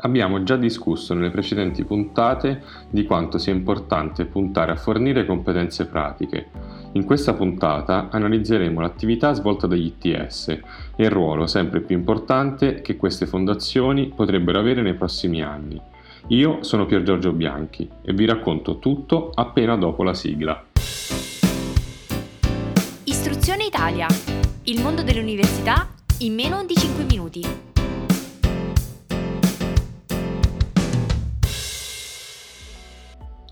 Abbiamo già discusso nelle precedenti puntate di quanto sia importante puntare a fornire competenze pratiche. In questa puntata analizzeremo l'attività svolta dagli ITS e il ruolo sempre più importante che queste fondazioni potrebbero avere nei prossimi anni. Io sono Pier Giorgio Bianchi e vi racconto tutto appena dopo la sigla. Istruzione Italia. Il mondo dell'università in meno di 5 minuti.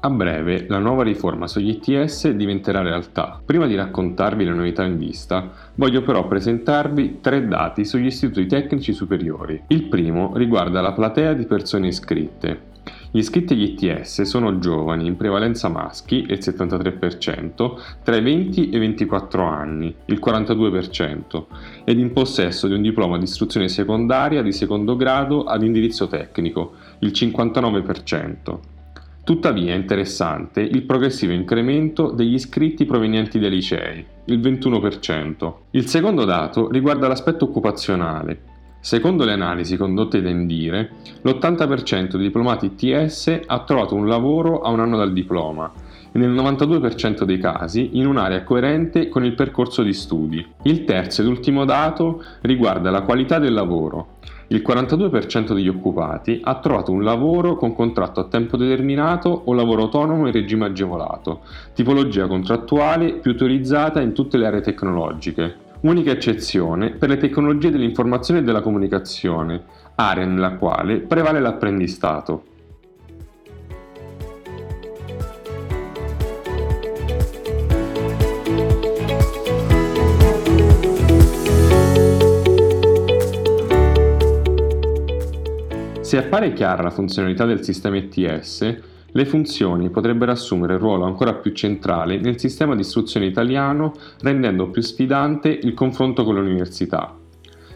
A breve la nuova riforma sugli ITS diventerà realtà. Prima di raccontarvi le novità in vista, voglio però presentarvi tre dati sugli istituti tecnici superiori. Il primo riguarda la platea di persone iscritte. Gli iscritti agli ITS sono giovani, in prevalenza maschi, il 73%, tra i 20 e i 24 anni, il 42%, ed in possesso di un diploma di istruzione secondaria di secondo grado ad indirizzo tecnico, il 59%. Tuttavia è interessante il progressivo incremento degli iscritti provenienti dai licei, il 21%. Il secondo dato riguarda l'aspetto occupazionale. Secondo le analisi condotte da Indire, l'80% dei diplomati ITS ha trovato un lavoro a un anno dal diploma e nel 92% dei casi in un'area coerente con il percorso di studi. Il terzo ed ultimo dato riguarda la qualità del lavoro. Il 42% degli occupati ha trovato un lavoro con contratto a tempo determinato o lavoro autonomo in regime agevolato, tipologia contrattuale più utilizzata in tutte le aree tecnologiche. Unica eccezione per le tecnologie dell'informazione e della comunicazione, area nella quale prevale l'apprendistato. Se appare chiara la funzionalità del sistema ETS, le funzioni potrebbero assumere un ruolo ancora più centrale nel sistema di istruzione italiano, rendendo più sfidante il confronto con le università.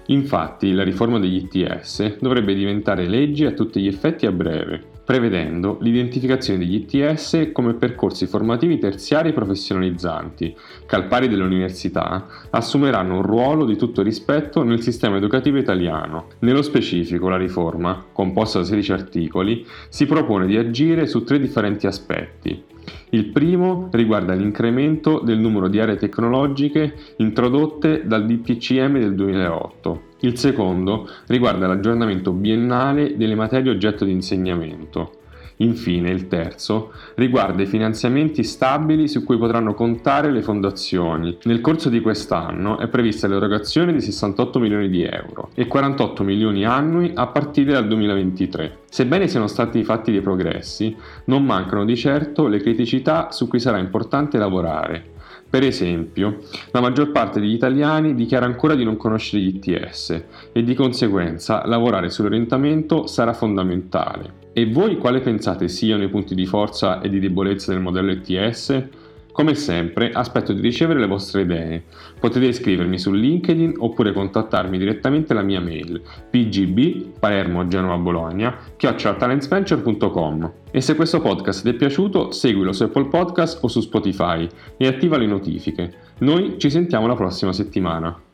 Infatti, la riforma degli ITS dovrebbe diventare legge a tutti gli effetti a breve, prevedendo l'identificazione degli ITS come percorsi formativi terziari professionalizzanti, che al pari delle università assumeranno un ruolo di tutto rispetto nel sistema educativo italiano. Nello specifico la riforma, composta da 16 articoli, si propone di agire su tre differenti aspetti. Il primo riguarda l'incremento del numero di aree tecnologiche introdotte dal DPCM del 2008. Il secondo riguarda l'aggiornamento biennale delle materie oggetto di insegnamento. Infine, il terzo riguarda i finanziamenti stabili su cui potranno contare le fondazioni. Nel corso di quest'anno è prevista l'erogazione di 68 milioni di euro e 48 milioni annui a partire dal 2023. Sebbene siano stati fatti dei progressi, non mancano di certo le criticità su cui sarà importante lavorare. Per esempio, la maggior parte degli italiani dichiara ancora di non conoscere gli ITS e di conseguenza lavorare sull'orientamento sarà fondamentale. E voi quale pensate siano i punti di forza e di debolezza del modello ETS? Come sempre, aspetto di ricevere le vostre idee. Potete iscrivermi su LinkedIn oppure contattarmi direttamente alla mia mail pgb palermo genova bologna e se questo podcast ti è piaciuto seguilo su Apple Podcast o su Spotify e attiva le notifiche. Noi ci sentiamo la prossima settimana.